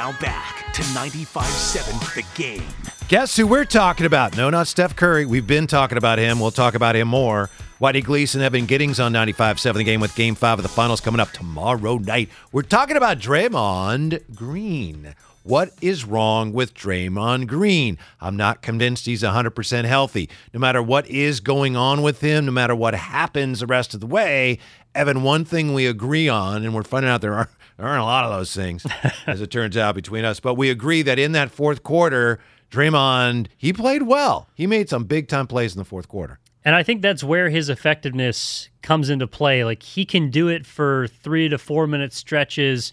Now back to 95.7 The Game. Guess who we're talking about? No, not Steph Curry. We've been talking about him. We'll talk about him more. Whitey Gleason, Evan Giddings on 95.7 The Game with Game 5 of the Finals coming up tomorrow night. We're talking about Draymond Green. What is wrong with Draymond Green? I'm not convinced he's 100% healthy. No matter what is going on with him, no matter what happens the rest of the way, Evan, one thing we agree on, and we're finding out there are there aren't a lot of those things, as it turns out, between us. But we agree that in that fourth quarter, Draymond, he played well. He made some big time plays in the fourth quarter. And I think that's where his effectiveness comes into play. Like he can do it for three to four minute stretches,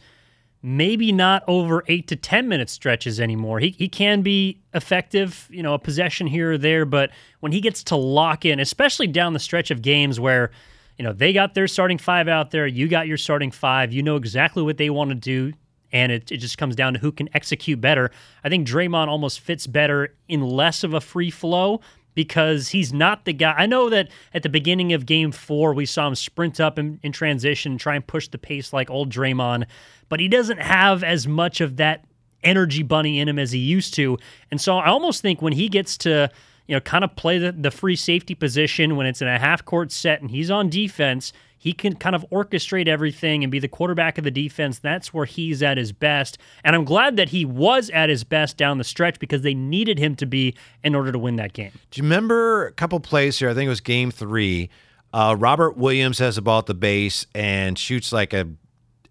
maybe not over eight to 10 minute stretches anymore. He, he can be effective, you know, a possession here or there, but when he gets to lock in, especially down the stretch of games where you know, they got their starting five out there. You got your starting five. You know exactly what they want to do. and it, it just comes down to who can execute better. I think Draymond almost fits better in less of a free flow because he's not the guy. I know that at the beginning of game four, we saw him sprint up in, in transition, try and push the pace like old Draymond, but he doesn't have as much of that energy bunny in him as he used to. And so I almost think when he gets to, you know, kind of play the, the free safety position when it's in a half court set and he's on defense, he can kind of orchestrate everything and be the quarterback of the defense. That's where he's at his best. And I'm glad that he was at his best down the stretch because they needed him to be in order to win that game. Do you remember a couple plays here? I think it was game three. Uh, Robert Williams has the ball at the base and shoots like a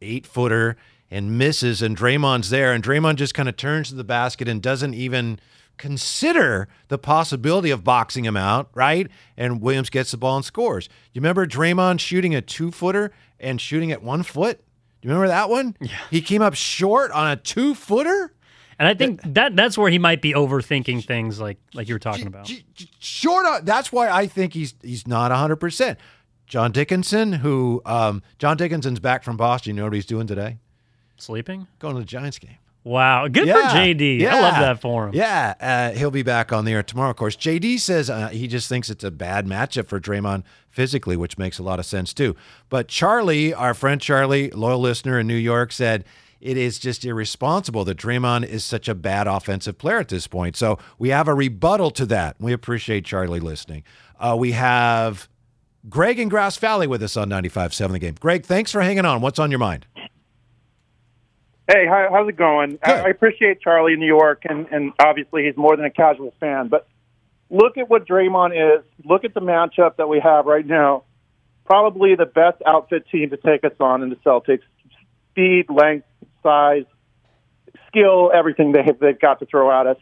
eight footer and misses, and Draymond's there, and Draymond just kind of turns to the basket and doesn't even consider the possibility of boxing him out, right? And Williams gets the ball and scores. You remember Draymond shooting a two footer and shooting at one foot? Do you remember that one? Yeah. He came up short on a two footer. And I think that that's where he might be overthinking things like like you were talking about. Short on that's why I think he's he's not 100%. John Dickinson, who um, John Dickinson's back from Boston. You know what he's doing today? Sleeping? Going to the Giants game. Wow, good Yeah, for JD. I love that for him. Yeah, uh, he'll be back on the air tomorrow. Of course, JD says uh, he just thinks it's a bad matchup for Draymond physically, which makes a lot of sense too. But Charlie, our friend Charlie, loyal listener in New York, said it is just irresponsible that Draymond is such a bad offensive player at this point. So we have a rebuttal to that. We appreciate Charlie listening. Uh, we have Greg in Grass Valley with us on 95.7 The Game. Greg, thanks for hanging on. What's on your mind? Hey, how, how's it going? I, I appreciate Charlie in New York, and, and obviously he's more than a casual fan. But look at what Draymond is. Look at the matchup that we have right now. Probably the best outfit team to take us on in the Celtics. Speed, length, size, skill, everything they have, they've got to throw at us.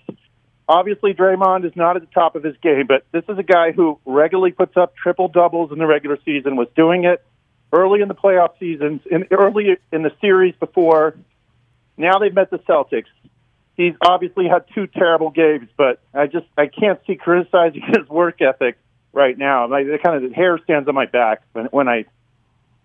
Obviously, Draymond is not at the top of his game, but this is a guy who regularly puts up triple doubles in the regular season. Was doing it early in the playoff seasons, in early in the series before. Now they've met the Celtics. He's obviously had two terrible games, but I just I can't see criticizing his work ethic right now. Like, the kind of the hair stands on my back when, when I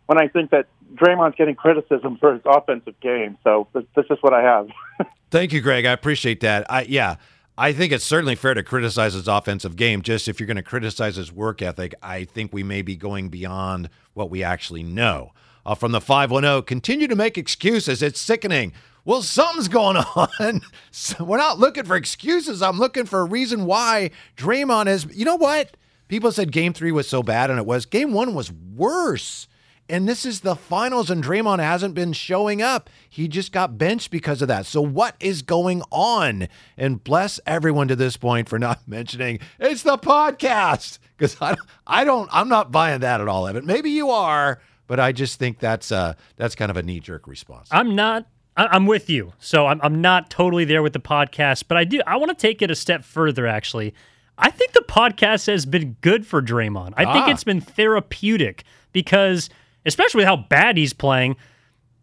when I think that Draymond's getting criticism for his offensive game. So that's just what I have. Thank you, Greg. I appreciate that. I yeah, I think it's certainly fair to criticize his offensive game. Just if you're going to criticize his work ethic, I think we may be going beyond what we actually know. Uh, from the 510, continue to make excuses. It's sickening. Well, something's going on. So we're not looking for excuses. I'm looking for a reason why Draymond is. You know what? People said game three was so bad, and it was. Game one was worse. And this is the finals, and Draymond hasn't been showing up. He just got benched because of that. So, what is going on? And bless everyone to this point for not mentioning it's the podcast because I, I don't, I'm not buying that at all, Evan. Maybe you are, but I just think that's uh that's kind of a knee jerk response. I'm not. I'm with you. So I'm, I'm not totally there with the podcast, but I do. I want to take it a step further. Actually, I think the podcast has been good for Draymond. I think Ah. it's been therapeutic because, especially with how bad he's playing,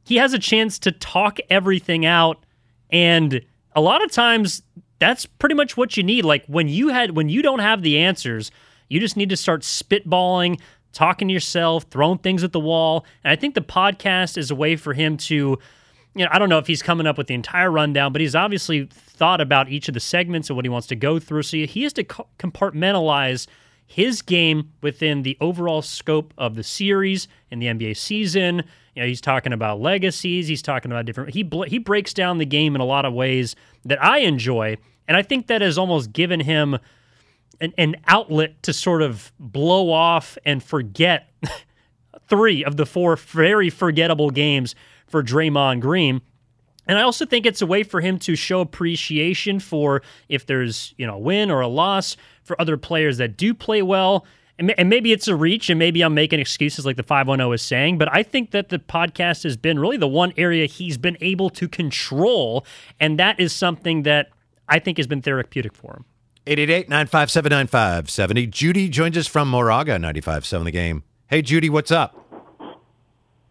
he has a chance to talk everything out, and a lot of times that's pretty much what you need. Like when you had when you don't have the answers, you just need to start spitballing, talking to yourself, throwing things at the wall. And I think the podcast is a way for him to you know, I don't know if he's coming up with the entire rundown, but he's obviously thought about each of the segments and what he wants to go through. So he has to compartmentalize his game within the overall scope of the series and the NBA season. You know, he's talking about legacies. He's talking about different. He bl- he breaks down the game in a lot of ways that I enjoy, and I think that has almost given him an, an outlet to sort of blow off and forget three of the four very forgettable games for Draymond Green. And I also think it's a way for him to show appreciation for if there's, you know, a win or a loss for other players that do play well. And, maybe it's a reach, and maybe I'm making excuses like the 510 is saying, but I think that the podcast has been really the one area he's been able to control. And that is something that I think has been therapeutic for him. 888 957 9570. Judy joins us from Moraga, 95.7 The Game. Hey, Judy, what's up?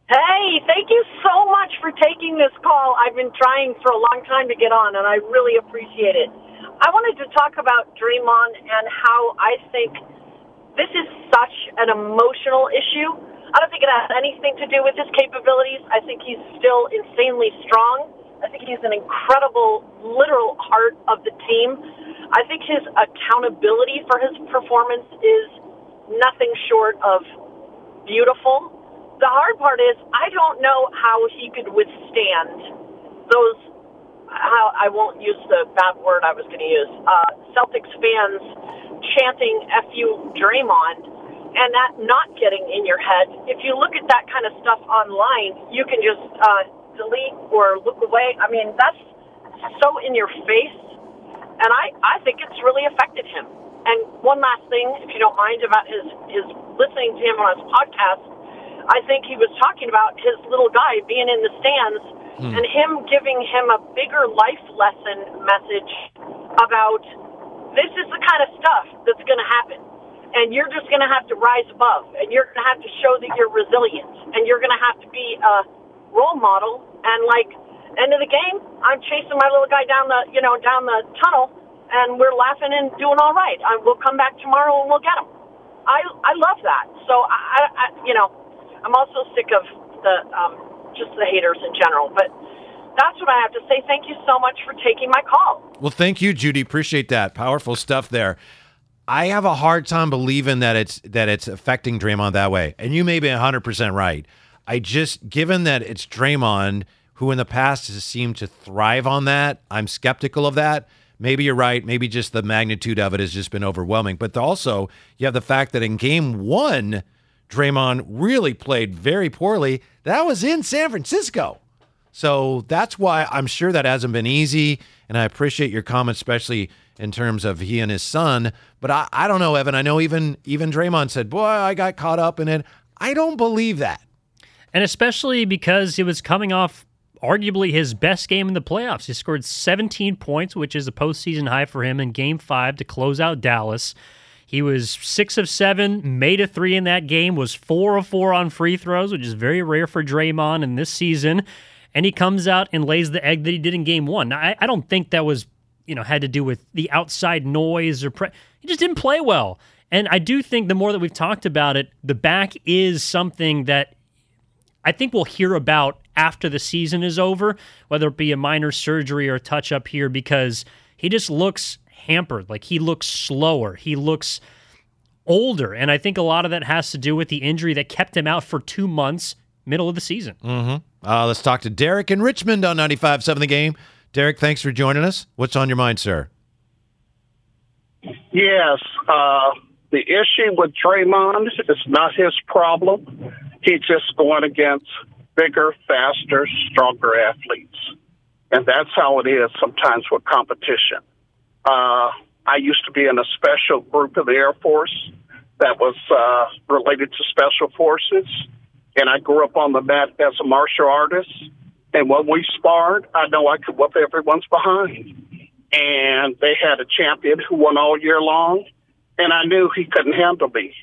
Hey, thank you so much for taking this call. I've been trying for a long time to get on, and I really appreciate it. I wanted to talk about Draymond and how I think this is such an emotional issue. I don't think it has anything to do with his capabilities. I think he's still insanely strong. I think he's an incredible, literal heart of the team. I think his accountability for his performance is nothing short of beautiful. The hard part is I don't know how he could withstand those. How I won't use the bad word I was going to use. Uh, Celtics fans chanting "fu Draymond" and that not getting in your head. If you look at that kind of stuff online, you can just uh, delete or look away. I mean, that's so in your face, and I I think it's really affected him. And one last thing, if you don't mind, about his his listening to him on his podcast, I think he was talking about his little guy being in the stands Hmm. and him giving him a bigger life lesson message about this is the kind of stuff that's going to happen. And you're just going to have to rise above, and you're going to have to show that you're resilient, and you're going to have to be a role model. And like, end of the game, I'm chasing my little guy down the, you know, down the tunnel, and we're laughing and doing all right. I, we'll come back tomorrow and we'll get him. I I love that. So I, I you know, I'm also sick of the um, just the haters in general. But that's what I have to say. Thank you so much for taking my call. Well, thank you, Judy. Appreciate that. Powerful stuff there. I have a hard time believing that it's that it's affecting Draymond that way. And you may be 100% right. I just given that it's Draymond who in the past has seemed to thrive on that, I'm skeptical of that. Maybe you're right. Maybe just the magnitude of it has just been overwhelming. But also, you have the fact that in game 1 Draymond really played very poorly. That was in San Francisco. So that's why I'm sure that hasn't been easy. And I appreciate your comments, especially in terms of he and his son. But I, I don't know, Evan. I know even even Draymond said, Boy, I got caught up in it. I don't believe that. And especially because it was coming off arguably his best game in the playoffs. He scored 17 points, which is a postseason high for him in game five to close out Dallas. He was six of seven, made a three in that game, was four of four on free throws, which is very rare for Draymond in this season. And he comes out and lays the egg that he did in game one. Now, I, I don't think that was, you know, had to do with the outside noise or pre- he just didn't play well. And I do think the more that we've talked about it, the back is something that I think we'll hear about after the season is over, whether it be a minor surgery or a touch up here, because he just looks hampered. Like he looks slower. He looks older. And I think a lot of that has to do with the injury that kept him out for two months, middle of the season. Mm-hmm. Uh, let's talk to Derek in Richmond on 95.7 The Game. Derek, thanks for joining us. What's on your mind, sir? Yes, uh, the issue with Draymond is not his problem. He's just going against bigger, faster, stronger athletes. And that's how it is sometimes with competition. Uh, I used to be in a special group of the Air Force that was uh, related to special forces. And I grew up on the mat as a martial artist. And when we sparred, I know I could whoop everyone's behind. And they had a champion who won all year long. And I knew he couldn't handle me.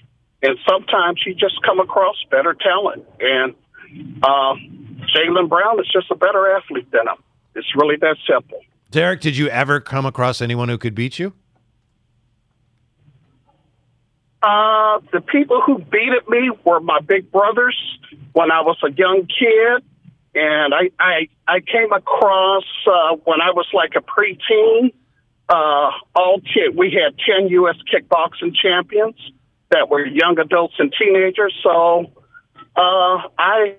And sometimes you just come across better talent. And uh, Jaylen Brown is just a better athlete than him. It's really that simple. Derek, did you ever come across anyone who could beat you? Uh, the people who beat at me were my big brothers when I was a young kid. And I, I, I came across, uh, when I was like a preteen, uh, all we had 10 U.S. kickboxing champions that were young adults and teenagers. So, uh, I,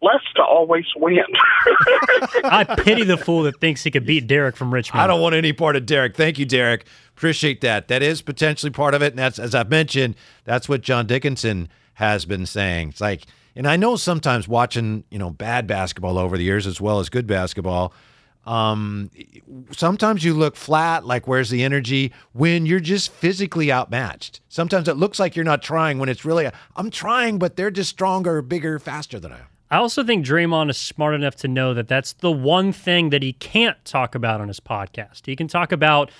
blessed to always win. I pity the fool that thinks he could beat Derek from Richmond. I don't want any part of Derek. Thank you, Derek. Appreciate that. That is potentially part of it. And that's, as I've mentioned, that's what John Dickinson has been saying. It's like, and I know sometimes watching, you know, bad basketball over the years as well as good basketball, um, sometimes you look flat, like where's the energy when you're just physically outmatched. Sometimes it looks like you're not trying when it's really, I'm trying, but they're just stronger, bigger, faster than I am. I also think Draymond is smart enough to know that that's the one thing that he can't talk about on his podcast. He can talk about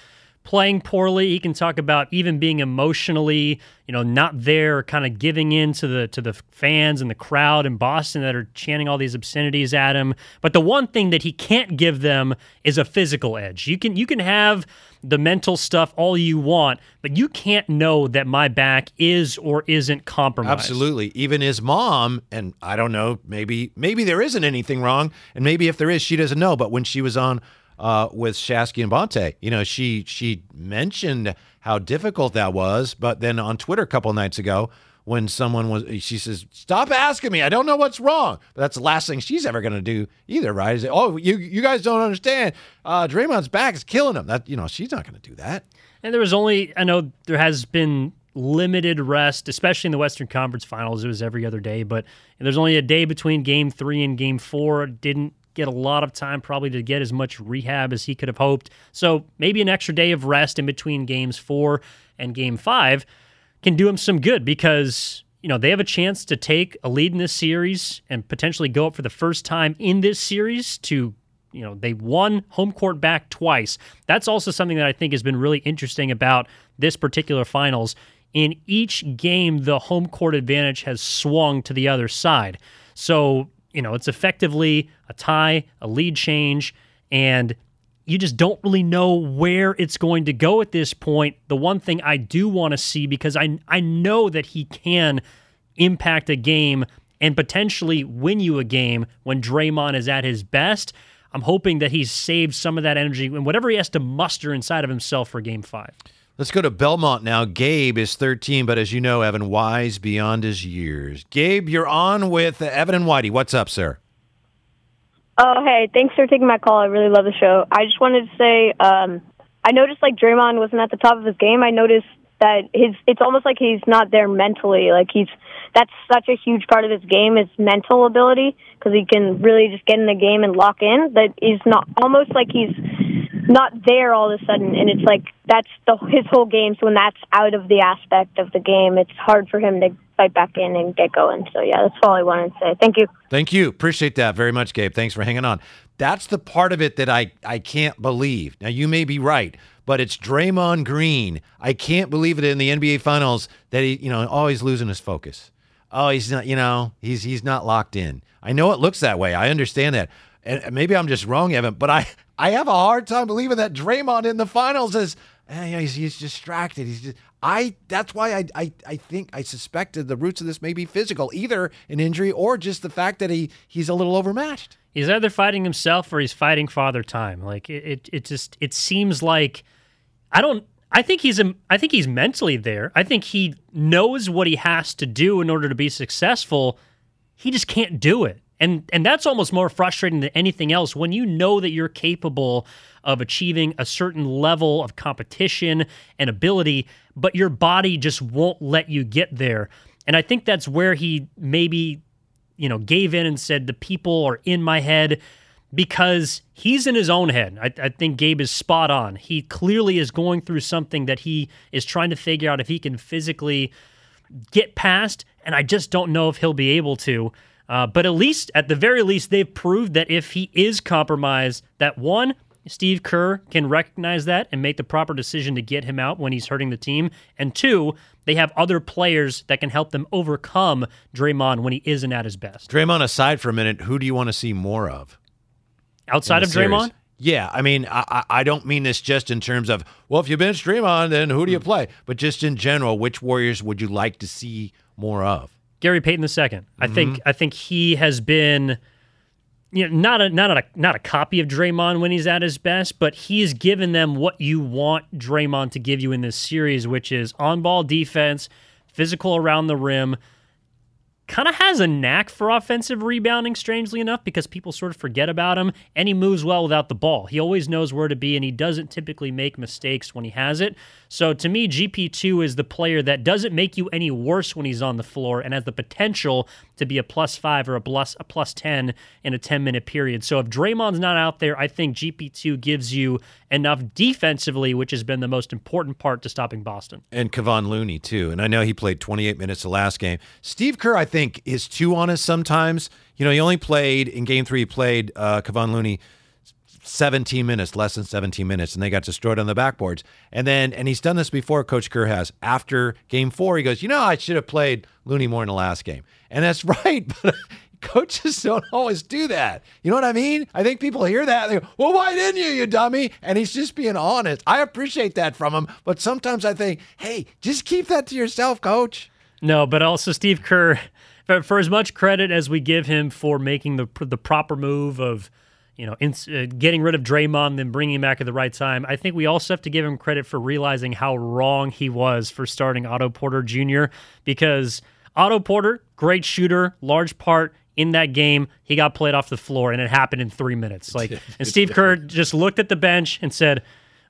playing poorly. He can talk about even being emotionally, you know, not there, kind of giving in to the to the fans and the crowd in Boston that are chanting all these obscenities at him. But the one thing that he can't give them is a physical edge. You can you can have the mental stuff all you want, but you can't know that my back is or isn't compromised. Absolutely. Even his mom, and I don't know, maybe maybe there isn't anything wrong, and maybe if there is, she doesn't know. But when she was on uh, with Shasky and Bonta, you know, she she mentioned how difficult that was. But then on Twitter a couple nights ago, when someone was, she says, "Stop asking me. I don't know what's wrong." But that's the last thing she's ever going to do either, right? Is oh, you you guys don't understand. Uh, Draymond's back is killing him. That you know, she's not going to do that. And there was only, I know there has been limited rest, especially in the Western Conference Finals. It was every other day, but there's only a day between Game Three and Game Four. Didn't get a lot of time probably to get as much rehab as he could have hoped. So maybe an extra day of rest in between Games Four and Game Five can do him some good because you know they have a chance to take a lead in this series and potentially go up for the first time in this series to you know they won home court back twice. That's also something that i think has been really interesting about this particular finals. In each game the home court advantage has swung to the other side. So you know it's effectively a tie a lead change and you just don't really know where it's going to go at this point. The one thing I do want to see because I I know that he can impact a game and potentially win you a game when Draymond is at his best. I'm hoping that he's saved some of that energy and whatever he has to muster inside of himself for game 5. Let's go to Belmont now. Gabe is 13, but as you know, Evan, wise beyond his years. Gabe, you're on with Evan and Whitey. What's up, sir? Oh, hey, thanks for taking my call. I really love the show. I just wanted to say, um, I noticed like Draymond wasn't at the top of his game. I noticed that his it's almost like he's not there mentally. Like he's that's such a huge part of his game is mental ability because he can really just get in the game and lock in. That he's not almost like he's not there all of a sudden, and it's like that's the his whole game. So when that's out of the aspect of the game, it's hard for him to fight back in and get going. So yeah, that's all I wanted to say. Thank you. Thank you. Appreciate that very much, Gabe. Thanks for hanging on. That's the part of it that I I can't believe. Now you may be right, but it's Draymond Green. I can't believe it in the NBA Finals that he, you know, oh, always losing his focus. Oh, he's not, you know, he's he's not locked in. I know it looks that way. I understand that. And maybe I'm just wrong, Evan, but I I have a hard time believing that Draymond in the finals is eh, he's, he's distracted. He's just I that's why I, I I think I suspected the roots of this may be physical, either an injury or just the fact that he he's a little overmatched. He's either fighting himself or he's fighting father time. Like it, it, it just it seems like I don't I think he's I think he's mentally there. I think he knows what he has to do in order to be successful. He just can't do it. And and that's almost more frustrating than anything else when you know that you're capable of achieving a certain level of competition and ability, but your body just won't let you get there. And I think that's where he maybe, you know, gave in and said the people are in my head because he's in his own head. I, I, think Gabe is spot on. He clearly is going through something that he is trying to figure out if he can physically get past, and I just don't know if he'll be able to. Uh, but at least, at the very least, they've proved that if he is compromised, that one, Steve Kerr can recognize that and make the proper decision to get him out when he's hurting the team. And two, they have other players that can help them overcome Draymond when he isn't at his best. Draymond aside for a minute, who do you want to see more of? Outside of Draymond? Series? Yeah, I mean, I, I don't mean this just in terms of, well, if you bench Draymond, then who do you hmm. play? But just in general, which Warriors would you like to see more of? Gary Payton II. Mm-hmm. I think I think he has been you know, not a not a not a copy of Draymond when he's at his best, but he's given them what you want Draymond to give you in this series, which is on ball defense, physical around the rim, kind of has a knack for offensive rebounding, strangely enough, because people sort of forget about him, and he moves well without the ball. He always knows where to be, and he doesn't typically make mistakes when he has it. So to me, GP2 is the player that doesn't make you any worse when he's on the floor and has the potential to be a plus five or a plus, a plus 10 in a 10 minute period. So if Draymond's not out there, I think GP2 gives you enough defensively, which has been the most important part to stopping Boston. And Kevon Looney, too. And I know he played 28 minutes the last game. Steve Kerr, I think, is too honest sometimes. You know, he only played in game three, he played uh, Kevon Looney 17 minutes, less than 17 minutes, and they got destroyed on the backboards. And then, and he's done this before, Coach Kerr has. After game four, he goes, You know, I should have played Looney more in the last game. And that's right, but coaches don't always do that. You know what I mean? I think people hear that. They go, Well, why didn't you, you dummy? And he's just being honest. I appreciate that from him, but sometimes I think, Hey, just keep that to yourself, coach. No, but also Steve Kerr, for, as much credit as we give him for making the the proper move of you know, in, uh, getting rid of Draymond, then bringing him back at the right time. I think we also have to give him credit for realizing how wrong he was for starting Otto Porter Jr. because Otto Porter, great shooter, large part in that game. He got played off the floor, and it happened in three minutes. Like, and Steve Kerr just looked at the bench and said.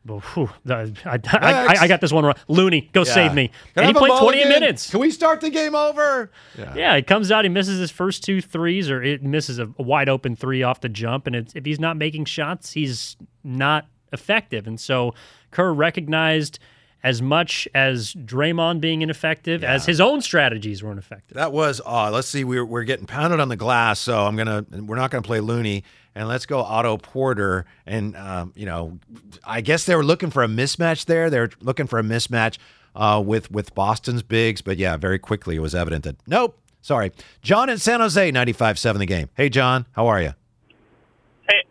But whew, I, I, I, I, got this one wrong. Looney, go Yeah. save me. Can and he played 28 mulligan? minutes. Can we start the game over? Yeah. he comes out, he misses his first two threes, or it misses a, a wide open three off the jump. And it's, if he's not making shots, he's not effective. And so Kerr recognized as much as Draymond being ineffective as his own strategies were ineffective. That was odd. Let's see. We're we're getting pounded on the glass, so I'm gonna. We're not gonna play Looney, and let's go Otto Porter. And um, you know, I guess they were looking for a mismatch there. They're looking for a mismatch uh, with with Boston's bigs, but yeah, very quickly it was evident that nope. Sorry, John in San Jose, 95-7 the game. Hey, John, how are you? Hey,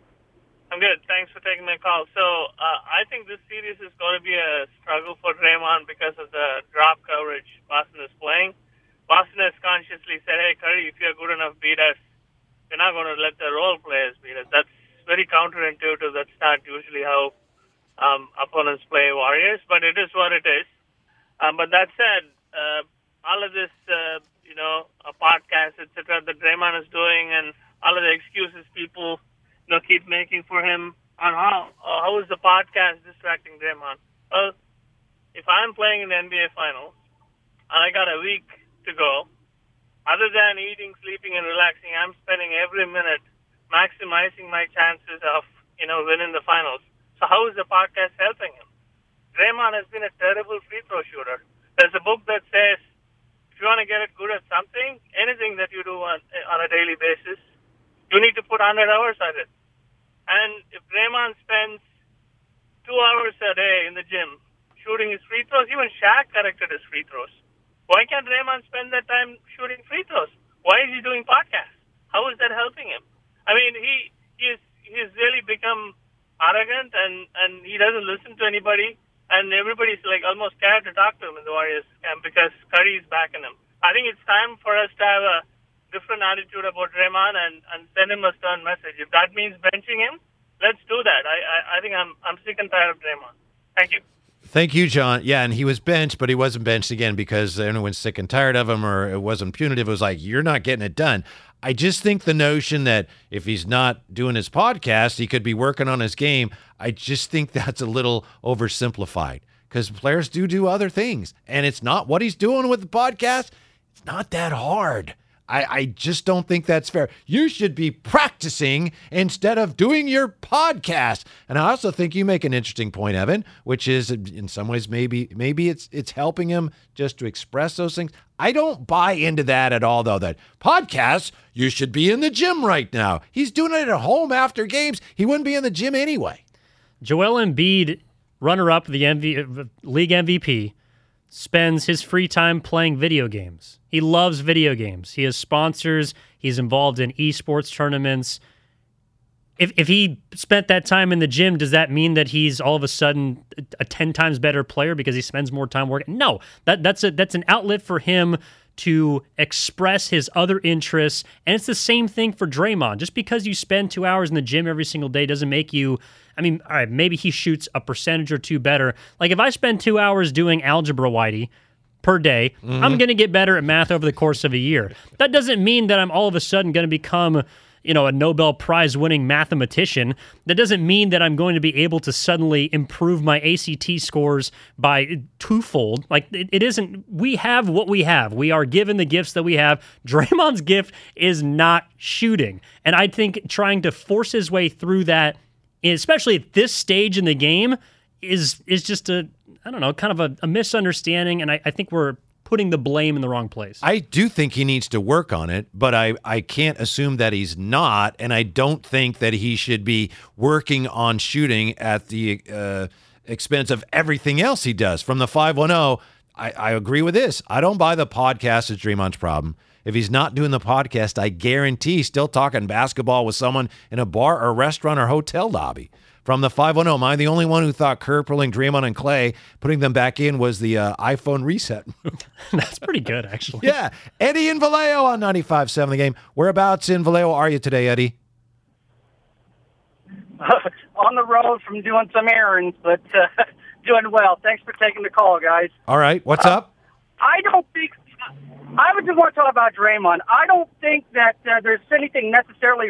I'm good. Thanks for taking my call. So uh, I think this series is going to be a struggle for Draymond because of the drop coverage Boston is playing. Boston has consciously said, "Hey, Curry, if you're good enough, beat us. We're not going to let the role players beat us." That's very counterintuitive. That's not usually how um, opponents play Warriors, but it is what it is. Um, but that said, uh, all of this, uh, you know, a podcast, etc., that Draymond is doing, and all of the excuses people, you know, keep making for him on how uh, how is the podcast distracting Draymond? Well, if I'm playing in the NBA Finals and I got a week to go, other than eating, sleeping, and relaxing, I'm spending every minute maximizing my chances of, you know, winning the finals. So how is the podcast helping him? Draymond has been a terrible free throw shooter. There's a book that says if you want to get good at something, anything that you do on, on a daily basis, you need to put 100 hours at it. And if Draymond spends two hours a day in the gym shooting his free throws, even Shaq corrected his free throws. Why can't Draymond spend that time shooting free throws? Why is he doing podcasts? How is that helping him? I mean, he he's he's really become arrogant and and he doesn't listen to anybody. And everybody's like almost scared to talk to him in the Warriors camp because Curry's backing him. I think it's time for us to have a different attitude about Draymond and, and send him a stern message. If that means benching him, let's do that. I, I, I think I'm I'm sick and tired of Draymond. Thank you. Thank you, John. Yeah, and he was benched, but he wasn't benched again because everyone's sick and tired of him, or it wasn't punitive. It was like you're not getting it done. I just think the notion that if he's not doing his podcast, he could be working on his game. I just think that's a little oversimplified because players do do other things, and it's not what he's doing with the podcast. It's not that hard. I, I just don't think that's fair. You should be practicing instead of doing your podcast. And I also think you make an interesting point, Evan, which is in some ways maybe maybe it's it's helping him just to express those things. I don't buy into that at all, though. That podcasts, you should be in the gym right now. He's doing it at home after games. He wouldn't be in the gym anyway. Joel Embiid, runner up the MV, league MVP, spends his free time playing video games. He loves video games. He has sponsors. He's involved in esports tournaments. If if he spent that time in the gym, does that mean that he's all of a sudden a ten times better player because he spends more time working? No, that that's a that's an outlet for him to express his other interests, and it's the same thing for Draymond. Just because you spend two hours in the gym every single day doesn't make you. I mean, all right, maybe he shoots a percentage or two better. Like if I spend two hours doing algebra, Whitey, per day, I'm mm-hmm. going to get better at math over the course of a year. That doesn't mean that I'm all of a sudden going to become, you know, a Nobel Prize winning mathematician. That doesn't mean that I'm going to be able to suddenly improve my ACT scores by twofold. Like it, it isn't. We have what we have. We are given the gifts that we have. Draymond's gift is not shooting, and I think trying to force his way through that, especially at this stage in the game, is is just a I don't know, kind of a, a misunderstanding, and I, I think we're putting the blame in the wrong place. I do think he needs to work on it, but I, I can't assume that he's not. And I don't think that he should be working on shooting at the uh, expense of everything else he does. From the 510, I, I agree with this. I don't buy the podcast as Draymond's problem. If he's not doing the podcast, I guarantee he's still talking basketball with someone in a bar or restaurant or hotel lobby. From the 510, am I the only one who thought Kerr pulling Draymond and Clay, putting them back in, was the uh, iPhone reset? That's pretty good, actually. yeah. Eddie and Vallejo on 95.7 the game. Whereabouts in Vallejo are you today, Eddie? on the road from doing some errands, but uh, doing well. Thanks for taking the call, guys. All right. What's Uh, up? I don't think. I would just want to talk about Draymond. I don't think that uh, there's anything necessarily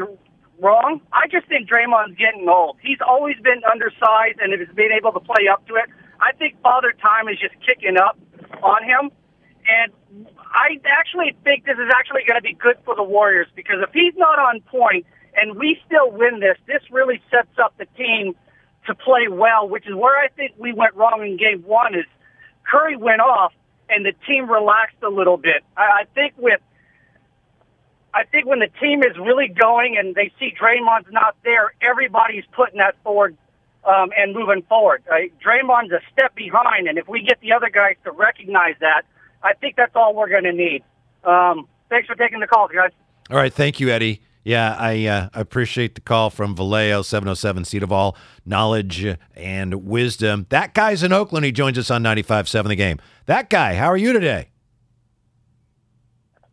wrong. I just think Draymond's getting old. He's always been undersized and has been able to play up to it. I think Father Time is just kicking up on him. And I actually think this is actually going to be good for the Warriors because if he's not on point and we still win this, this really sets up the team to play well, which is where I think we went wrong in game one is Curry went off and the team relaxed a little bit. I, I think with I think when the team is really going and they see Draymond's not there, everybody's putting that forward um, and moving forward. Uh, Draymond's a step behind, and if we get the other guys to recognize that, I think that's all we're going to need. Um, thanks for taking the call, guys. All right. Thank you, Eddie. Yeah, I uh, appreciate the call from Vallejo, 707, seat of all knowledge and wisdom. That guy's in Oakland. He joins us on 95.7 the game. That guy, how are you today?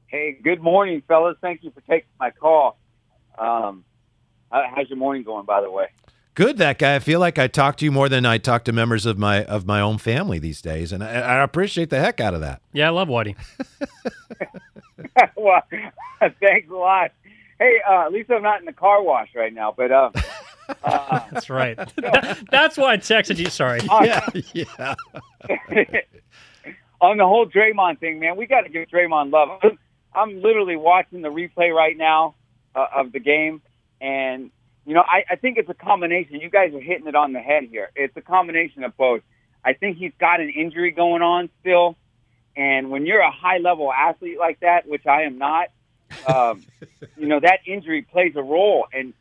Hey, good morning, fellas. Thank you for taking my call. Um, how's your morning going, by the way? Good, that guy. I feel like I talk to you more than I talk to members of my of my own family these days, and I, I appreciate the heck out of that. Yeah, I love Whitey. well, thanks a lot. Hey, uh, at least I'm not in the car wash right now, but uh, uh, That's right. That's why I texted you. Sorry. Yeah, yeah. on the whole Draymond thing, man, we got to give Draymond love. I'm, I'm literally watching the replay right now uh, of the game, and you know, I, I think it's a combination. You guys are hitting it on the head here. It's a combination of both. I think he's got an injury going on still, and when you're a high level athlete like that, which I am not, um, you know, that injury plays a role. And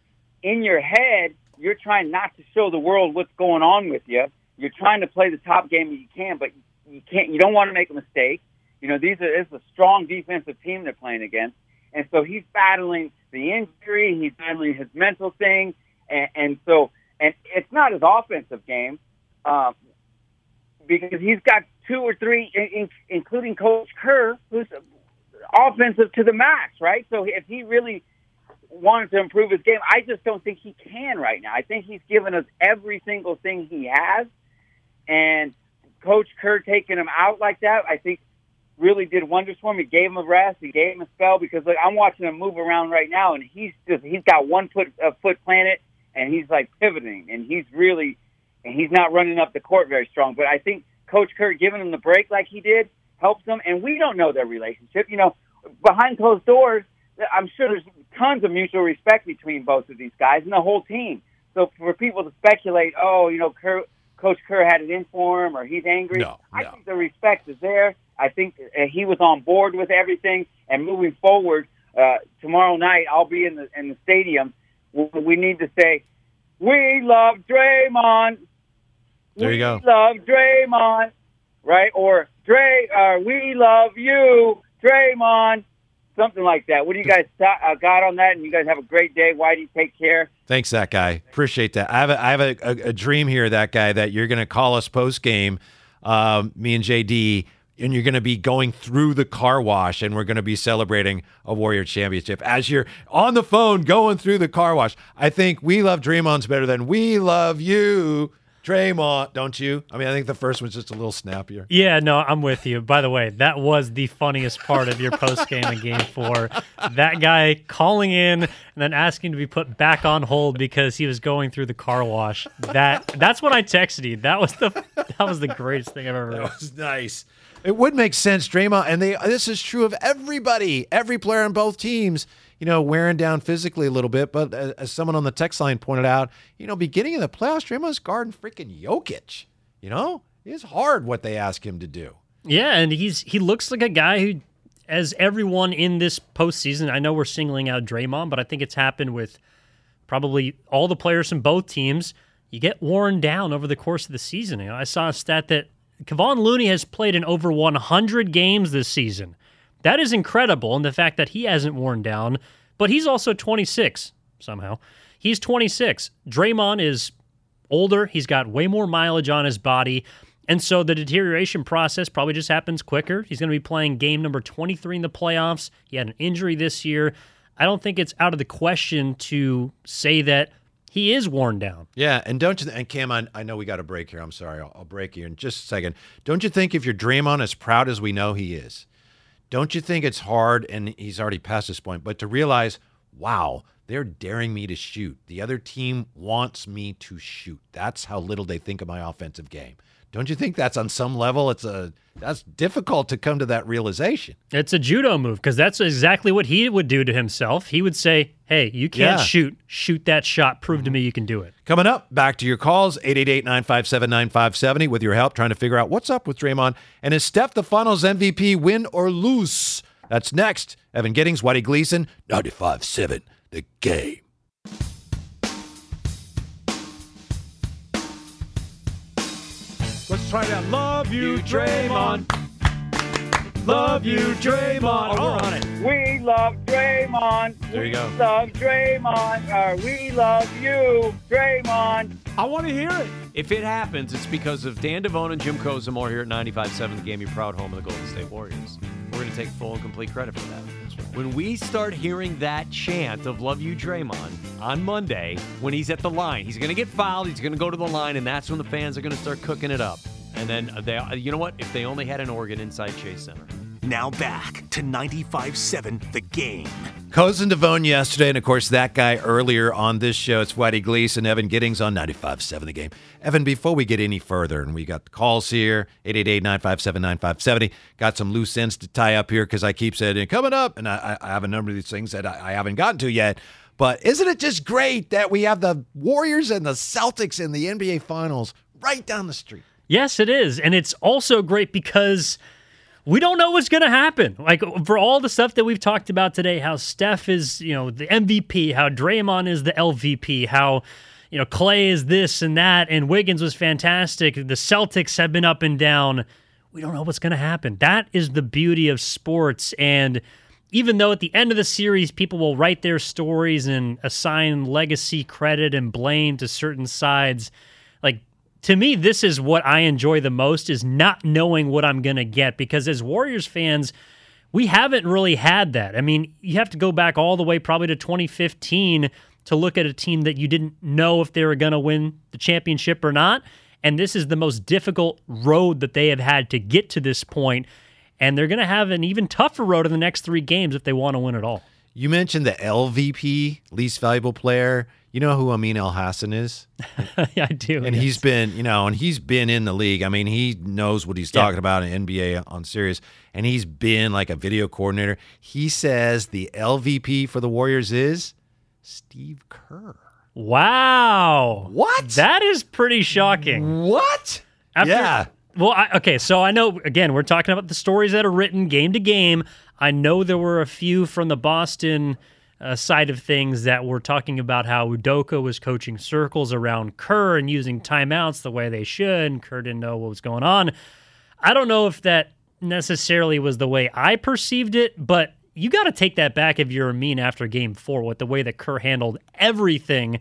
in your head, you're trying not to show the world what's going on with you. You're trying to play the top game that you can, but you can't. You don't want to make a mistake. You know, these are it's a strong defensive team they're playing against, and so he's battling the injury. He's battling his mental thing, and, and so and it's not his offensive game um, because he's got two or three, in, including Coach Kerr, who's offensive to the max, right? So if he really wanted to improve his game, I just don't think he can right now. I think he's given us every single thing he has, and Coach Kerr taking him out like that, I think really did wonders for him. He gave him a rest, he gave him a spell because like I'm watching him move around right now, and he's just he's got one foot uh, foot planted, and he's like pivoting, and he's really and he's not running up the court very strong. But I think Coach Kerr giving him the break like he did helps them, and we don't know their relationship. You know, behind closed doors, I'm sure there's tons of mutual respect between both of these guys and the whole team. So for people to speculate, oh, you know, Kerr, Coach Kerr had it in for him, or he's angry, No, I think the respect is there. I think uh, he was on board with everything, and moving forward, uh, tomorrow night I'll be in the in the stadium. We need to say, "We love Draymond." There you go. We love Draymond, right? Or Dray, uh, we love you, Draymond. Something like that. What do you guys th- uh, got on that? And you guys have a great day. Whitey, take care. Thanks, that guy. Appreciate that. I have a, I have a, a, a dream here, that guy, that you're going to call us post game, um, me and JD, and you're going to be going through the car wash, and we're going to be celebrating a Warrior Championship as you're on the phone going through the car wash. I think we love Draymond's better than we love you, Draymond. Don't you? I mean, I think the first one's just a little snappier. Yeah, no, I'm with you. By the way, that was the funniest part of your post game in game four. That guy calling in and then asking to be put back on hold because he was going through the car wash. That that's what I texted you. That was the that was the greatest thing I've ever heard. That was nice. It would make sense, Draymond, and they. This is true of everybody, every player on both teams. You know, wearing down physically a little bit, but as as someone on the text line pointed out, you know, beginning of the playoffs, Draymond's guarding freaking Jokic. You know, it's hard what they ask him to do. Yeah, and he's he looks like a guy who, as everyone in this postseason, I know we're singling out Draymond, but I think it's happened with probably all the players from both teams. You get worn down over the course of the season. You know, I saw a stat that Kevon Looney has played in over 100 games this season. That is incredible, and the fact that he hasn't worn down, but he's also 26 somehow. He's 26. Draymond is older. He's got way more mileage on his body. And so the deterioration process probably just happens quicker. He's going to be playing game number 23 in the playoffs. He had an injury this year. I don't think it's out of the question to say that he is worn down. Yeah, and don't you? And Cam, I, I know we got a break here. I'm sorry, I'll, I'll break you in just a second. Don't you think if you're Draymond as proud as we know he is, don't you think it's hard? And he's already past this point, but to realize, wow, they're daring me to shoot. The other team wants me to shoot. That's how little they think of my offensive game. Don't you think that's on some level it's a that's difficult to come to that realization. It's a judo move because that's exactly what he would do to himself. He would say, "Hey, you can't Yeah. shoot. Shoot that shot. Prove to mm-hmm. me you can do it." Coming up, back to your calls, 888-957-9570 with your help trying to figure out what's up with Draymond and is Steph the finals MVP win or lose? That's next. Evan Giddings, Whitey Gleason, 95.7 The Game. Let's try that. Love you, Draymond. Love you, Draymond. Oh, we're on it. We love Draymond. There you go. We love Draymond. Or we love you, Draymond. I want to hear it. If it happens, it's because of Dan Devone and Jim Kozimor here at 95.7 The Game, your proud home of the Golden State Warriors. We're going to take full and complete credit for that. When we start hearing that chant of Love You, Draymond on Monday, when he's at the line, he's going to get fouled, he's going to go to the line, and that's when the fans are going to start cooking it up. And then they, you know what? If they only had an organ inside Chase Center. Now back to 95.7 The Game. Cousin Devone yesterday, and of course that guy earlier on this show. It's Whitey Gleason, Evan Giddings on 95.7 The Game. Evan, before we get any further, and we got the calls here, 888-957-9570. Got some loose ends to tie up here because I keep saying, coming up, and I, I have a number of these things that I, I haven't gotten to yet. But isn't it just great that we have the Warriors and the Celtics in the NBA Finals right down the street? Yes, it is. And it's also great because we don't know what's going to happen. Like for all the stuff that we've talked about today, how Steph is, you know, the MVP, how Draymond is the LVP, how you know Clay is this and that, and Wiggins was fantastic. The Celtics have been up and down. We don't know what's going to happen. That is the beauty of sports. And even though at the end of the series, people will write their stories and assign legacy credit and blame to certain sides, to me, this is what I enjoy the most is not knowing what I'm going to get because as Warriors fans, we haven't really had that. I mean, you have to go back all the way probably to 2015 to look at a team that you didn't know if they were going to win the championship or not. And this is the most difficult road that they have had to get to this point. And they're going to have an even tougher road in the next three games if they want to win it all. You mentioned the LVP, least valuable player. You know who Amin Elhassan is? yeah, I do. And yes. he's been, you know, and he's been in the league. I mean, he knows what he's Yeah. talking about in NBA on Sirius, and he's been like a video coordinator. He says the LVP for the Warriors is Steve Kerr. Wow. What? That is pretty shocking. What? After, Yeah. Well, I, okay, so I know, again, we're talking about the stories that are written game to game. I know there were a few from the Boston uh, side of things that were talking about how Udoka was coaching circles around Kerr and using timeouts the way they should, and Kerr didn't know what was going on. I don't know if that necessarily was the way I perceived it, but you got to take that back if you're Amin after game four with the way that Kerr handled everything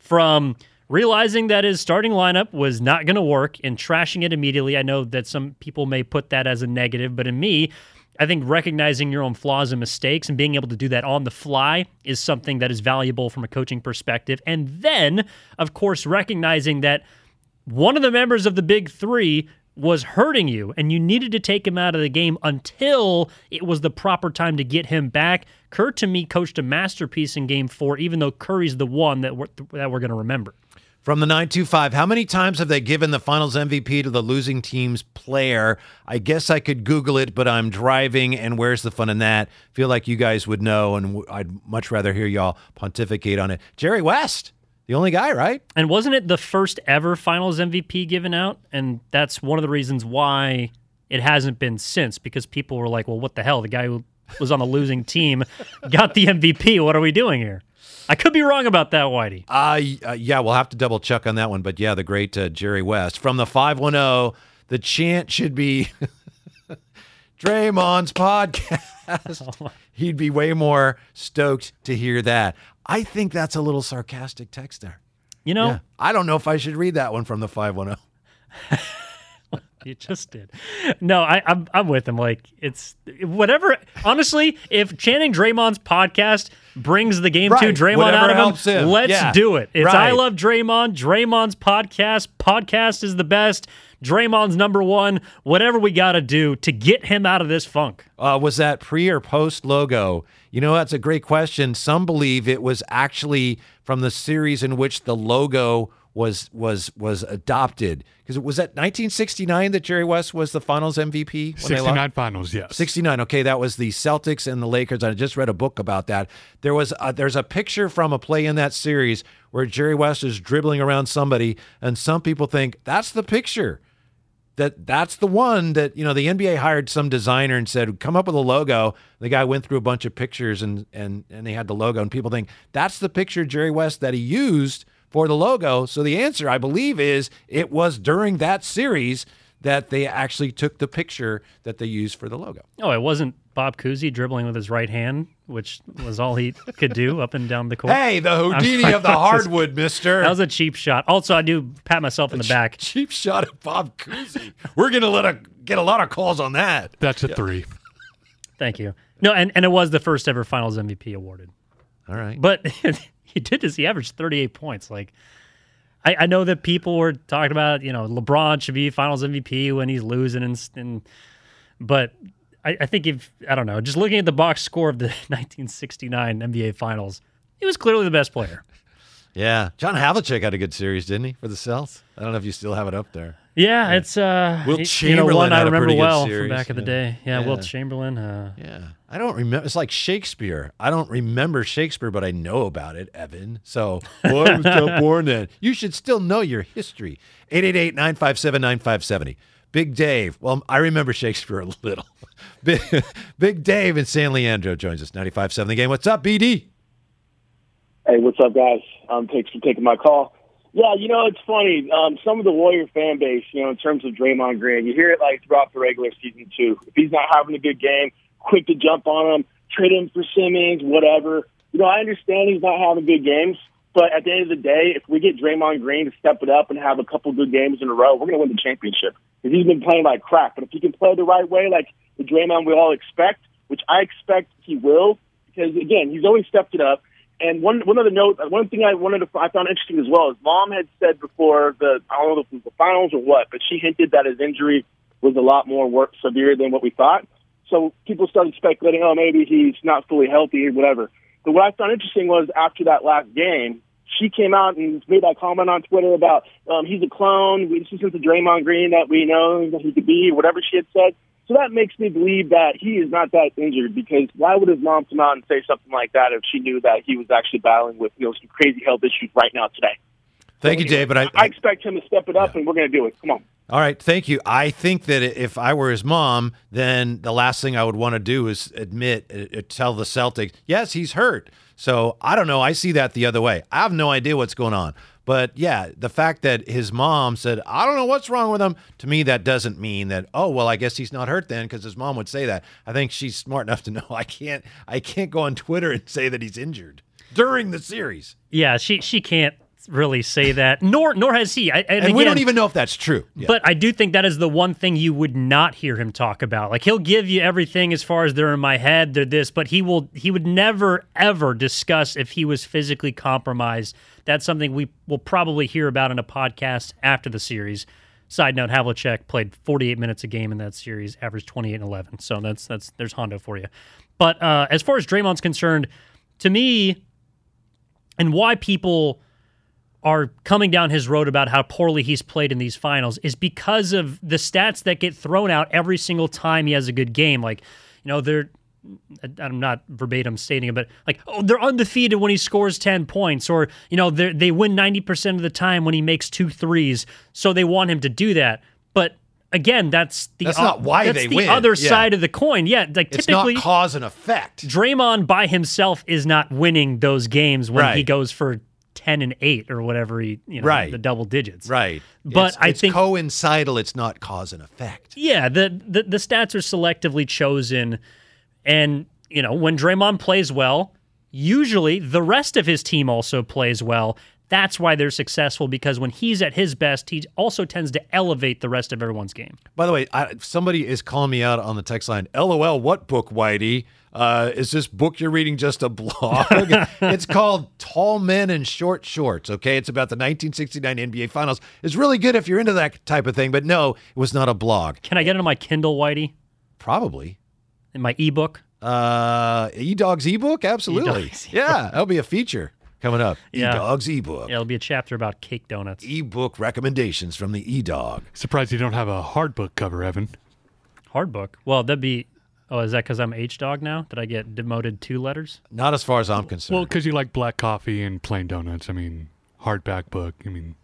from realizing that his starting lineup was not going to work and trashing it immediately. I know that some people may put that as a negative, but in me, I think recognizing your own flaws and mistakes and being able to do that on the fly is something that is valuable from a coaching perspective. And then, of course, recognizing that one of the members of the big three was hurting you and you needed to take him out of the game until it was the proper time to get him back. Kerr, to me, coached a masterpiece in game four, even though Curry's the one that we're, that we're going to remember. From the 925, how many times have they given the finals MVP to the losing team's player? I guess I could Google it, but I'm driving, and where's the fun in that? Feel like you guys would know, and I'd much rather hear y'all pontificate on it. Jerry West, the only guy, right? And wasn't it the first ever finals MVP given out? And that's one of the reasons why it hasn't been since because people were like, well, what the hell? The guy who was on the losing team got the MVP. What are we doing here? I could be wrong about that, Whitey. Uh, uh, yeah, we'll have to double check on that one. But yeah, the great uh, Jerry West from the 510, the chant should be Draymond's podcast. He'd be way more stoked to hear that. I think that's a little sarcastic text there. You know, Yeah. I don't know if I should read that one from the 510. You just did. No, I, I'm I'm with him. Like it's whatever. Honestly, if chanting Draymond's podcast brings the game to Right, Draymond whatever out of him, him. let's Yeah. do it. It's I love Draymond. Draymond's podcast. Podcast is the best. Draymond's number one. Whatever we got to do to get him out of this funk. Uh, was that pre or post logo? You know, that's a great question. Some believe it was actually from the series in which the logo was was was adopted. Because it was at 1969 that Jerry West was the Finals MVP. when they lost? 69 finals, yes. 69. Okay, that was the Celtics and the Lakers. I just read a book about that. There was a, there's a picture from a play in that series where Jerry West is dribbling around somebody, and some people think that's the picture. That that's the one that you know the NBA hired some designer and said come up with a logo. The guy went through a bunch of pictures and and and they had the logo, and people think that's the picture Jerry West that he used for the logo. So the answer, I believe, is it was during that series that they actually took the picture that they used for the logo. Oh, it wasn't Bob Cousy dribbling with his right hand, which was all he could do up and down the court. Hey, the Houdini of the hardwood, mister. That was a cheap shot. Also, I do pat myself in the back. Cheap shot at Bob Cousy. We're gonna let a, get a lot of calls on that. That's a three. Thank you. No, and, and it was the first ever Finals MVP awarded. All right. But he did this. He averaged 38 points. Like, I, I know that people were talking about, you know, LeBron should be Finals MVP when he's losing, and, and but I, I think if I don't know, just looking at the box score of the 1969 NBA Finals, he was clearly the best player. Yeah, John Havlicek had a good series, didn't he, for the Celtics? I don't know if you still have it up there. Yeah, it's uh, Wilt you know, one I remember well series, from back in the yeah. day. Yeah, Yeah. Wilt Chamberlain. Uh, Yeah, I don't remember. It's like Shakespeare. I don't remember Shakespeare, but I know about it, Evan. So, well, I was not born then. You should still know your history. 888 957 9570. Big Dave. Well, I remember Shakespeare a little. Big, Big Dave in San Leandro joins us. 95.7 the game. What's up, BD? Hey, what's up, guys? Um, thanks for taking my call. Yeah, you know, it's funny. Um, some of the Warrior fan base, you know, in terms of Draymond Green, you hear it like throughout the regular season, too. If he's not having a good game, quick to jump on him, trade him for Simmons, whatever. You know, I understand he's not having good games, but at the end of the day, if we get Draymond Green to step it up and have a couple good games in a row, we're going to win the championship. Because he's been playing like crap. But if he can play the right way, like the Draymond we all expect, which I expect he will, because, again, he's always stepped it up. And one one other note, one thing I wanted to I found interesting as well is mom had said before the I don't know if it was the finals or what, but she hinted that his injury was a lot more work severe than what we thought. So people started speculating, oh maybe he's not fully healthy or whatever. But what I found interesting was after that last game, she came out and made that comment on Twitter about um, he's a clone. This isn't the Draymond Green that we know that he could be, whatever she had said. So that makes me believe that he is not that injured because why would his mom come out and say something like that if she knew that he was actually battling with you know some crazy health issues right now today? Thank you, Dave. But I, I expect him to step it up, and we're going to do it. Come on. All right, thank you. I think that if I were his mom, then the last thing I would want to do is admit, uh, uh, tell the Celtics, yes, he's hurt. So I don't know. I see that the other way. I have no idea what's going on. But yeah, the fact that his mom said, I don't know what's wrong with him, to me, that doesn't mean that, oh, well, I guess he's not hurt then because his mom would say that. I think she's smart enough to know I can't, I can't go on Twitter and say that he's injured during the series. yeah, she she can't really say that, nor nor has he. I, and And, we don't even know if that's true. Yeah. But I do think that is the one thing you would not hear him talk about. Like he'll give you everything as far as they're in my head, they're this, but he will he would never ever discuss if he was physically compromised. That's something we will probably hear about in a podcast after the series. Side note: Havlicek played 48 minutes a game in that series, averaged 28 and 11. So that's that's there's Hondo for you. But uh, as far as Draymond's concerned, to me, and why people are coming down his road about how poorly he's played in these finals is because of the stats that get thrown out every single time he has a good game. Like, you know, they're I'm not verbatim stating it, but like, oh, they're undefeated when he scores 10 points, or, you know, they they win 90% of the time when he makes two threes. So they want him to do that. But again, that's the That's o- not why that's they the win. other Yeah. side of the coin. Yeah, like It's typically not cause and effect. Draymond by himself is not winning those games when he goes for ten and eight or whatever he you know Right. the double digits. Right. But It's- I it's think coincidental. It's not cause and effect. yeah, the, the the stats are selectively chosen, and you know when Draymond plays well, usually the rest of his team also plays well. That's why they're successful because when he's at his best, he also tends to elevate the rest of everyone's game. By the way, I, somebody is calling me out on the text line. LOL, what book, Whitey? Uh, is this book you're reading just a blog? it's called Tall Men and Short Shorts. Okay, it's about the 1969 NBA Finals. It's really good if you're into that type of thing. But no, it was not a blog. Can I get it on my Kindle, Whitey? Probably. In my ebook? Uh, eDog's ebook, absolutely. eDog's Yeah, that'll be a feature coming up. Yeah. eDog's ebook. Yeah, it'll be a chapter about cake donuts. Ebook recommendations from the eDog. Surprised you don't have a hard book cover, Evan. Hard book. Well, that'd be. Oh, is that because I'm H dog now? Did I get demoted two letters? Not as far as I'm concerned. Well, because you like black coffee and plain donuts. I mean, hardback book. I mean,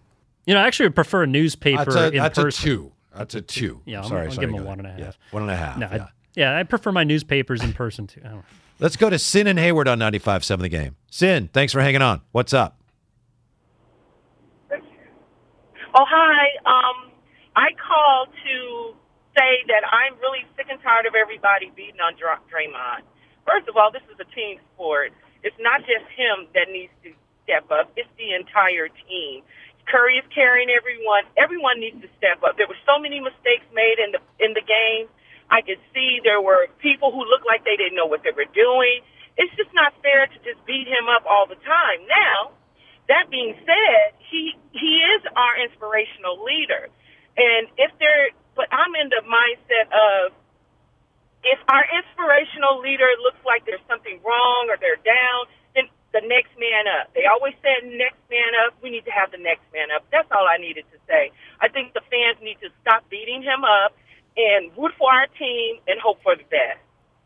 You know, I actually would prefer a newspaper That's a, in that's person. a two. That's a two. Yeah, I'm, sorry, I'll sorry, give him a go one ahead. and a half. Yeah, one and a half. No, yeah. I, yeah, I prefer my newspapers in person too. I don't know. Let's go to Sin and Hayward on 95.7 The Game. Sin, thanks for hanging on. What's up? Oh, hi. Um, I called to say that I'm really sick and tired of everybody beating on Dra- Draymond. First of all, this is a team sport. It's not just him that needs to step up. It's the entire team. Curry is carrying everyone. Everyone needs to step up. There were so many mistakes made in the in the game. I could see there were people who looked like they didn't know what they were doing. It's just not fair to just beat him up all the time. Now, that being said, he he is our inspirational leader, and if there, but I'm in the mindset of if our inspirational leader looks like there's something wrong or they're down, then the next man up. They always said next man up. We need to have the next man up. That's all I needed to say. I think the fans need to stop beating him up and root for our team and hope for the best.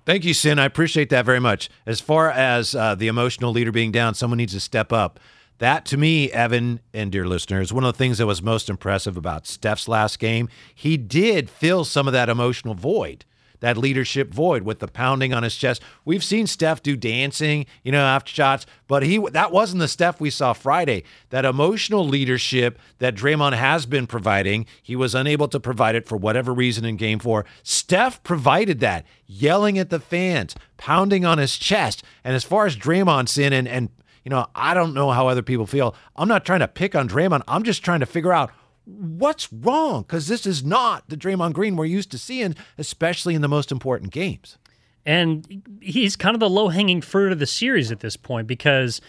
Thank you, Sin. I appreciate that very much. As far as uh, the emotional leader being down, someone needs to step up. That, to me, Evan and dear listeners, one of the things that was most impressive about Steph's last game, he did fill some of that emotional void, that leadership void with the pounding on his chest. We've seen Steph do dancing, you know, after shots, but he that wasn't the Steph we saw Friday. That emotional leadership that Draymond has been providing, he was unable to provide it for whatever reason in game four. Steph provided that, yelling at the fans, pounding on his chest. And as far as Draymond's in and and you know, I don't know how other people feel. I'm not trying to pick on Draymond. I'm just trying to figure out what's wrong because this is not the Draymond Green we're used to seeing, especially in the most important games. And he's kind of the low hanging fruit of the series at this point because,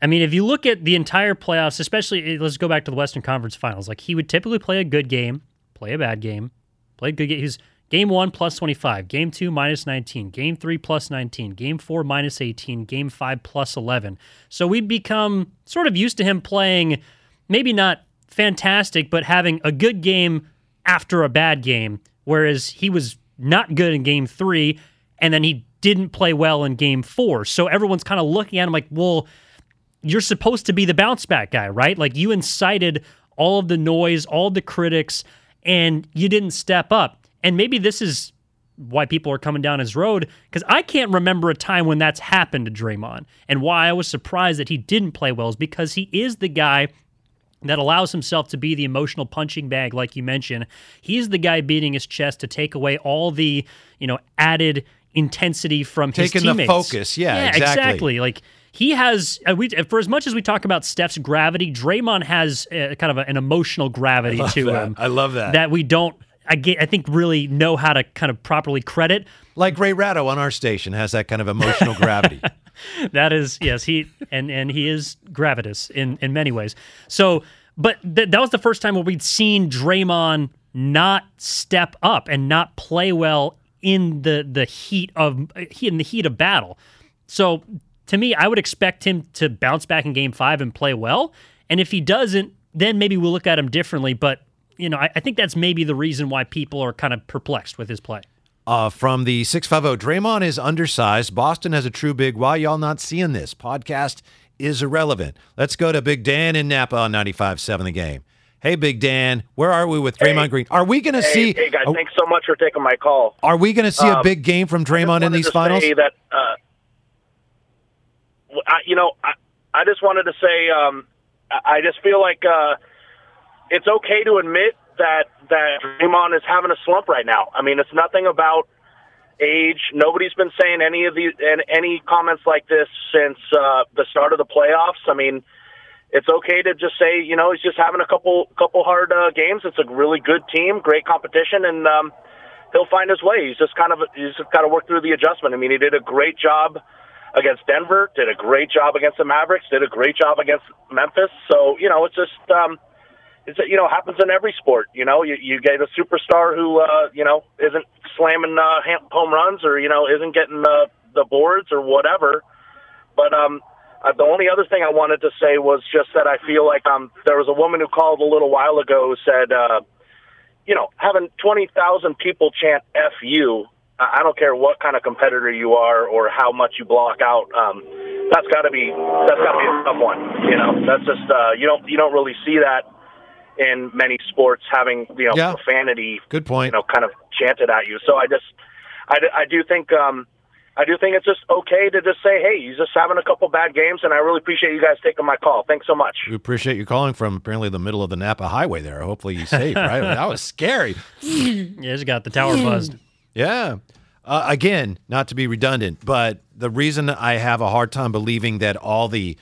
I mean, if you look at the entire playoffs, especially eh, let's go back to the Western Conference Finals, like he would typically play a good game, play a bad game, play a good game. He's game one plus 25, game two minus 19, game three plus 19, game four minus 18, game five plus 11. So we'd become sort of used to him playing maybe not fantastic, but having a good game after a bad game, whereas he was not good in game three, and then he didn't play well in game four. So everyone's kind of looking at him like, well, you're supposed to be the bounce back guy, right? Like you incited all of the noise, all the critics, and you didn't step up. And maybe this is why people are coming down his road because I can't remember a time when that's happened to Draymond. And why I was surprised that he didn't play well is because he is the guy that allows himself to be the emotional punching bag, like you mentioned. He's the guy beating his chest to take away all the, you know, added intensity from his Taking the teammates. focus. Yeah, exactly. Like he has, uh, we, for as much as we talk about Steph's gravity, Draymond has uh, kind of a, an emotional gravity to that. him. I love that. That we don't, I, get, I think, really know how to kind of properly credit. Like Ray Ratto on our station has that kind of emotional gravity. that is yes he and and he is gravitous in in many ways. So but th- that was the first time where we'd seen Draymond not step up and not play well in the the heat of in the heat of battle. So to me I would expect him to bounce back in game 5 and play well. And if he doesn't then maybe we'll look at him differently. But you know I, I think that's maybe the reason why people are kind of perplexed with his play Uh, from the 650, Draymond is undersized. Boston has a true big. Why y'all not seeing this? Podcast is irrelevant. Let's go to Big Dan in Napa on 95.7 The Game. Hey, Big Dan, where are we with Draymond Green? Are we going to Hey, see? Hey guys, are, thanks so much for taking my call. are we going to see a Um, big game from Draymond in these finals? That, uh, I, you know, I, I just wanted to say, um, I I just feel like uh, it's okay to admit that that Draymond is having a slump right now. I mean, it's nothing about age. Nobody's been saying any of these and any comments like this since uh, the start of the playoffs. I mean, it's okay to just say, you know, he's just having a couple couple hard uh, games. It's a really good team, great competition, and um, he'll find his way. He's just kind of he's just got to work through the adjustment. I mean, he did a great job against Denver, did a great job against the Mavericks, did a great job against Memphis. So you know, it's just um, it's you know happens in every sport. You know, you you get a superstar who uh, you know isn't slamming uh, home runs or you know isn't getting the the boards or whatever. But um, uh, the only other thing I wanted to say was just that I feel like um, there was a woman who called a little while ago who said, uh, you know, having 20,000 people chant F you, I I don't care what kind of competitor you are or how much you block out. Um, that's got to be that's got to be a tough one. You know, that's just uh, you don't you don't really see that in many sports having you know Yeah. profanity. Good point. You know, kind of chanted at you. So I just I, I do think um, I do think it's just okay to just say, hey, he's just having a couple bad games, and I really appreciate you guys taking my call. Thanks so much. We appreciate you calling from apparently the middle of the Napa Highway there. Hopefully you're safe, right? that was scary. yeah, it's got the tower buzzed. Yeah. Uh, again, not to be redundant, but the reason I have a hard time believing that all the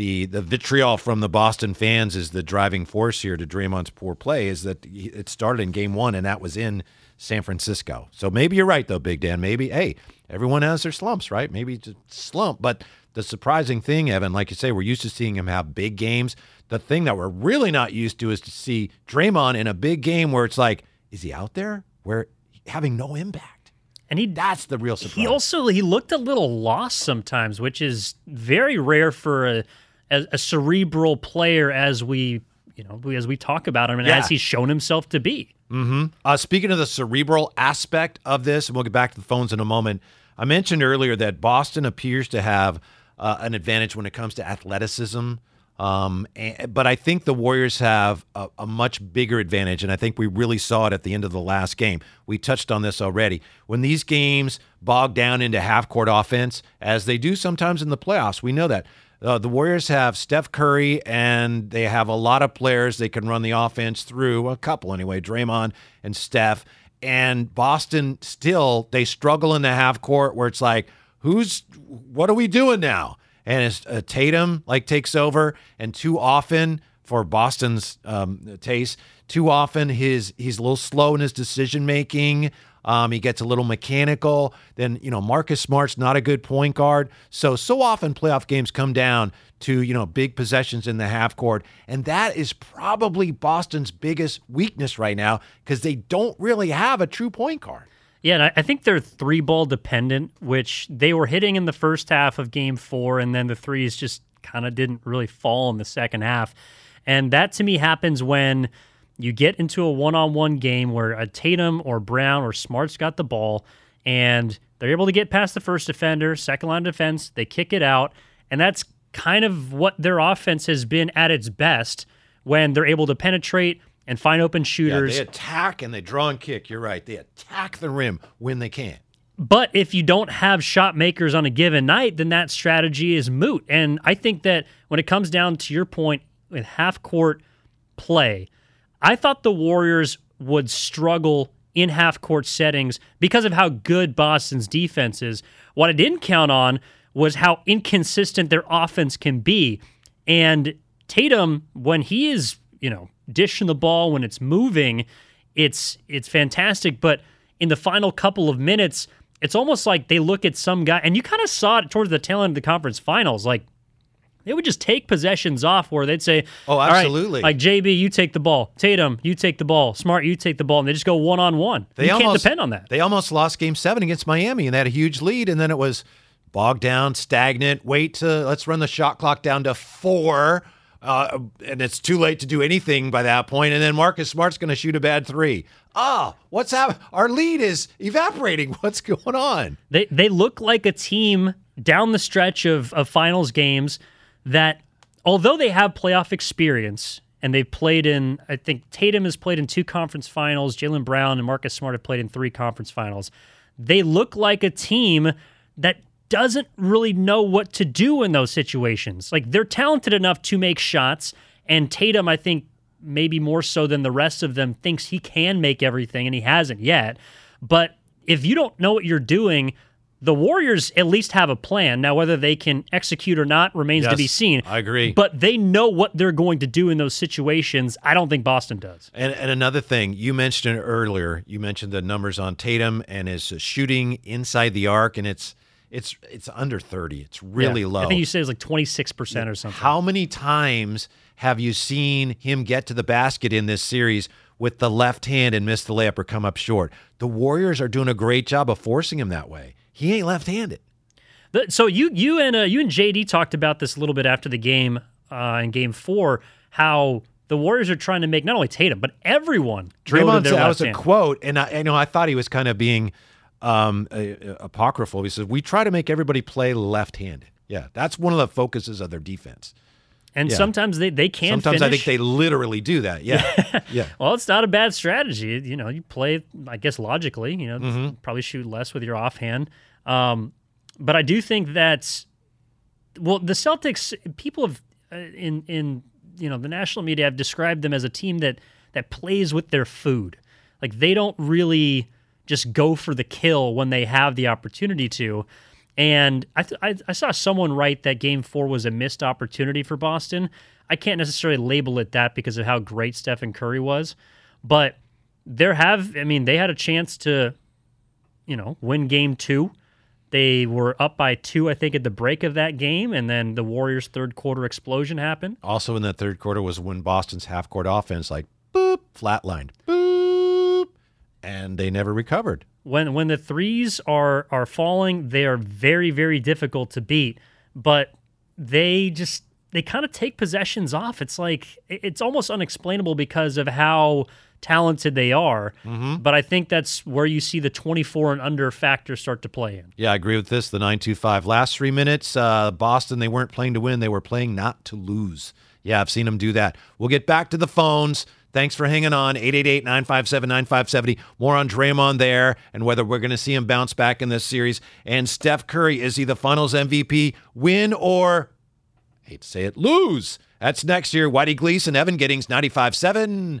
the the vitriol from the Boston fans is the driving force here to Draymond's poor play is that he- it started in game one and that was in San Francisco. So maybe you're right though, Big Dan. Maybe hey, everyone has their slumps, right? Maybe it's a slump, but the surprising thing, Evan, like you say, we're used to seeing him have big games. The thing that we're really not used to is to see Draymond in a big game where it's like, is he out there? Where having no impact. And he that's the real surprise. He also he looked a little lost sometimes, which is very rare for a a, a cerebral player as we you know as we talk about him and Yeah. as he's shown himself to be. Mm-hmm. Uh, speaking of the cerebral aspect of this, and we'll get back to the phones in a moment. I mentioned earlier that Boston appears to have uh, an advantage when it comes to athleticism. Um, and, but I think the Warriors have a, a much bigger advantage, and I think we really saw it at the end of the last game. We touched on this already. When these games bog down into half court offense, as they do sometimes in the playoffs, we know that. Uh, the Warriors have Steph Curry, and they have a lot of players they can run the offense through. A couple anyway, Draymond and Steph. And Boston still they struggle in the half court where it's like, who's what are we doing now? And it's uh, Tatum like takes over, and too often for Boston's um, taste, too often his he's a little slow in his decision making. Um, he gets a little mechanical. Then you know Marcus Smart's not a good point guard. So so often playoff games come down to you know big possessions in the half court, and that is probably Boston's biggest weakness right now because they don't really have a true point guard. Yeah, and I, I think they're three ball dependent, which they were hitting in the first half of game four, and then the threes just kind of didn't really fall in the second half. And that to me happens when you get into a one on one game where a Tatum or Brown or Smart's got the ball and they're able to get past the first defender, second line of defense, they kick it out. And that's kind of what their offense has been at its best when they're able to penetrate and find open Yeah, shooters. they attack and they draw and kick. You're right. They attack the rim when they can. But if you don't have shot makers on a given night, then that strategy is moot. And I think that when it comes down to your point with half court play, I thought the Warriors would struggle in half court settings because of how good Boston's defense is. What I didn't count on was how inconsistent their offense can be. And Tatum, when he is, you know, dishing the ball, when it's moving, it's it's fantastic. But in the final couple of minutes, it's almost like they look at some guy, and you kind of saw it towards the tail end of the conference finals. Like they would just take possessions off where they'd say, Oh, "All right, absolutely. like JB, you take the ball. Tatum, you take the ball. Smart, you take the ball. And they just go one on one. They You can't almost, depend on that. They almost lost Game Seven against Miami, and they had a huge lead, and then it was bogged down, stagnant. Wait to let's run the shot clock down to four, uh, and it's too late to do anything by that point. And then Marcus Smart's going to shoot a bad three. Ah, what's happening? Our lead is evaporating. What's going on? They they look like a team down the stretch of, of finals games that although they have playoff experience and they've played in. I think Tatum has played in two conference finals. Jaylen Brown and Marcus Smart have played in three conference finals. They look like a team that doesn't really know what to do in those situations. Like they're talented enough to make shots, and Tatum, I think, maybe more so than the rest of them, thinks he can make everything, and he hasn't yet. But if you don't know what you're doing, the Warriors at least have a plan. Now, whether they can execute or not remains to be seen. I agree. But they know what they're going to do in those situations. I don't think Boston does. And, and another thing, you mentioned it earlier. You mentioned the numbers on Tatum and his shooting inside the arc, and it's it's it's under thirty. It's really Yeah. low. I think you said it was like 26% or something. How many times have you seen him get to the basket in this series with the left hand and miss the layup or come up short? The Warriors are doing a great job of forcing him that way. He ain't left-handed. The- So you you and uh, you and JD talked about this a little bit after the game uh, in Game Four. How the Warriors are trying to make not only Tatum but everyone. Draymond said that was a quote, and I, I know I thought he was kind of being um, uh, apocryphal. He said, "We try to make everybody play left-handed." Yeah, that's one of the focuses of their defense. And Yeah. sometimes they, they can Sometimes I think they literally do that. Yeah, yeah. Well, it's not a bad strategy. You know, you play, I guess, logically. You know, Mhm. probably shoot less with your offhand. Um, but I do think that, well, the Celtics. People have uh, in in you know the national media have described them as a team that that plays with their food. Like they don't really just go for the kill when they have the opportunity to. And I, th- I, I saw someone write that Game Four was a missed opportunity for Boston. I can't necessarily label it that because of how great Stephen Curry was, but there have. I mean, they had a chance to, you know, win Game Two. They were up by two, I think, at the break of that game, and then the Warriors' third quarter explosion happened. Also in that third quarter was when Boston's half-court offense like boop flatlined, boop, and they never recovered. when when the threes are are falling, they are very very difficult to beat. But they just they kind of take possessions off. It's like it's almost unexplainable because of how talented they are. But I think that's where you see the 24 and under factor start to play in. Yeah, I agree with this. The 925 last three minutes, uh, Boston, they weren't playing to win. They were playing not to lose. Yeah, I've seen them do that. We'll get back to the phones. Thanks for hanging on. 888 957 9570. More on Draymond there and whether we're going to see him bounce back in this series. And Steph Curry, is he the finals MVP? Win or, hate to say it, lose? That's next year. Whitey Gleason, Evan Giddings, 95.7.